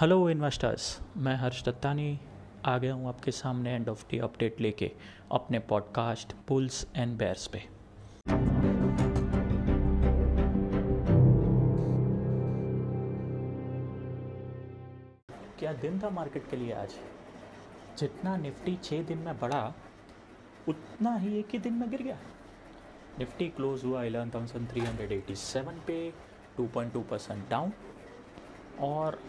Hello investors मैं हर्ष दत्तानी आ गया हूँ आपके सामने एंड ऑफ़ डे अपडेट लेके अपने पॉडकास्ट पुल्स एंड बेयर्स पे। क्या दिन था मार्केट के लिए आज? जितना निफ्टी छः दिन में बढ़ा, उतना ही एक ही दिन में गिर गया। निफ्टी क्लोज हुआ eleven thousand three hundred eighty seven पे two point two percent down और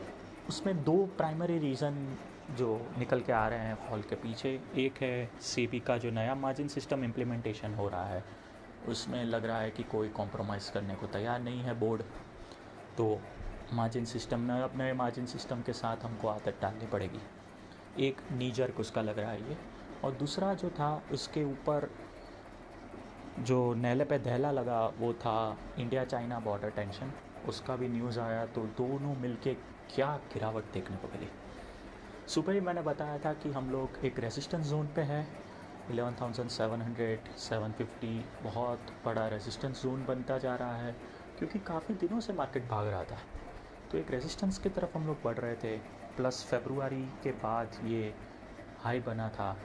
उसमें दो प्राइमरी रीज़न जो निकल के आ रहे हैं फॉल के पीछे। एक है सी का जो नया मार्जिन सिस्टम इम्प्लीमेंटेशन हो रहा है। उसमें लग रहा है कि कोई कॉम्प्रोमाइज़ करने को तैयार नहीं है बोर्ड तो मार्जिन सिस्टम में, अपने मार्जिन सिस्टम के साथ हमको आदत डालनी पड़ेगी। एक नीजर उसका लग रहा है ये। और दूसरा जो था, उसके ऊपर जो नैले पे दहला लगा, वो था इंडिया चाइना बॉर्डर टेंशन उसका भी न्यूज़ आया तो दोनों मिलके क्या गिरावट देखने को मिली। सुबह ही मैंने बताया था कि हम लोग एक रेजिस्टेंस जोन पे है। 11,700, 750 बहुत बड़ा रेजिस्टेंस जोन बनता जा रहा है क्योंकि काफ़ी दिनों से मार्केट भाग रहा था। तो एक रेजिस्टेंस की तरफ़ हम लोग बढ़ रहे थे प्लस फेब्रुआरी के बाद ये हाई बना था।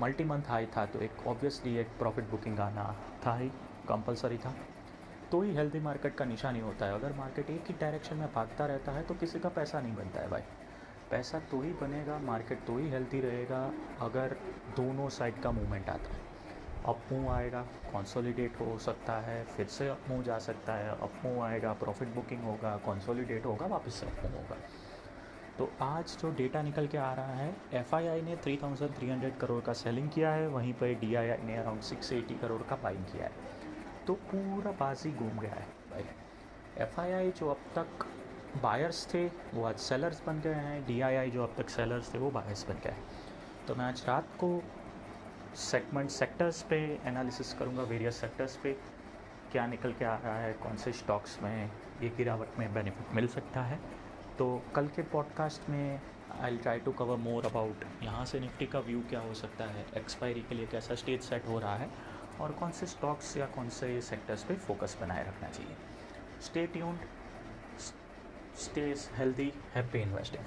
मल्टी मंथ हाई था तो एक ऑब्वियसली एक प्रॉफिट बुकिंग आना था ही कंपलसरी था। तो ही हेल्दी मार्केट का निशानी होता है। अगर मार्केट एक ही डायरेक्शन में भागता रहता है तो किसी का पैसा नहीं बनता है भाई। पैसा तो ही बनेगा मार्केट तो ही हेल्दी रहेगा अगर दोनों साइड का मूवमेंट आता है। अप मूव आएगा कॉन्सोलिडेट हो सकता है फिर से अप मूव जा सकता है अप मूव आएगा प्रॉफिट बुकिंग होगा कॉन्सोलिडेट होगा वापस से अप मूव होगा। तो आज जो डेटा निकल के आ रहा है एफआईआई ने 3,300 करोड़ का सेलिंग किया है वहीं पर डीआईआई ने अराउंड 680 करोड़ का बाइंग किया है। तो पूरा बाजी घूम गया है। भाई एफ़ जो अब तक बायर्स थे, वो आज सेलर्स बन गए हैं। डीआईआई जो अब तक सेलर्स थे, वो बायर्स बन गए हैं। तो मैं आज रात को सेगमेंट सेक्टर्स पे एनालिसिस करूँगा वेरियस सेक्टर्स पे, क्या निकल के आ रहा है, कौन से स्टॉक्स में ये गिरावट में बेनिफिट मिल सकता है। तो कल के पॉडकास्ट में I try to cover more about यहाँ से निफ्टी का व्यू क्या हो सकता है एक्सपायरी के लिए कैसा स्टेज सेट हो रहा है। और कौन से स्टॉक्स या कौन से सेक्टर्स पे फोकस बनाए रखना चाहिए। Stay tuned stay healthy happy investing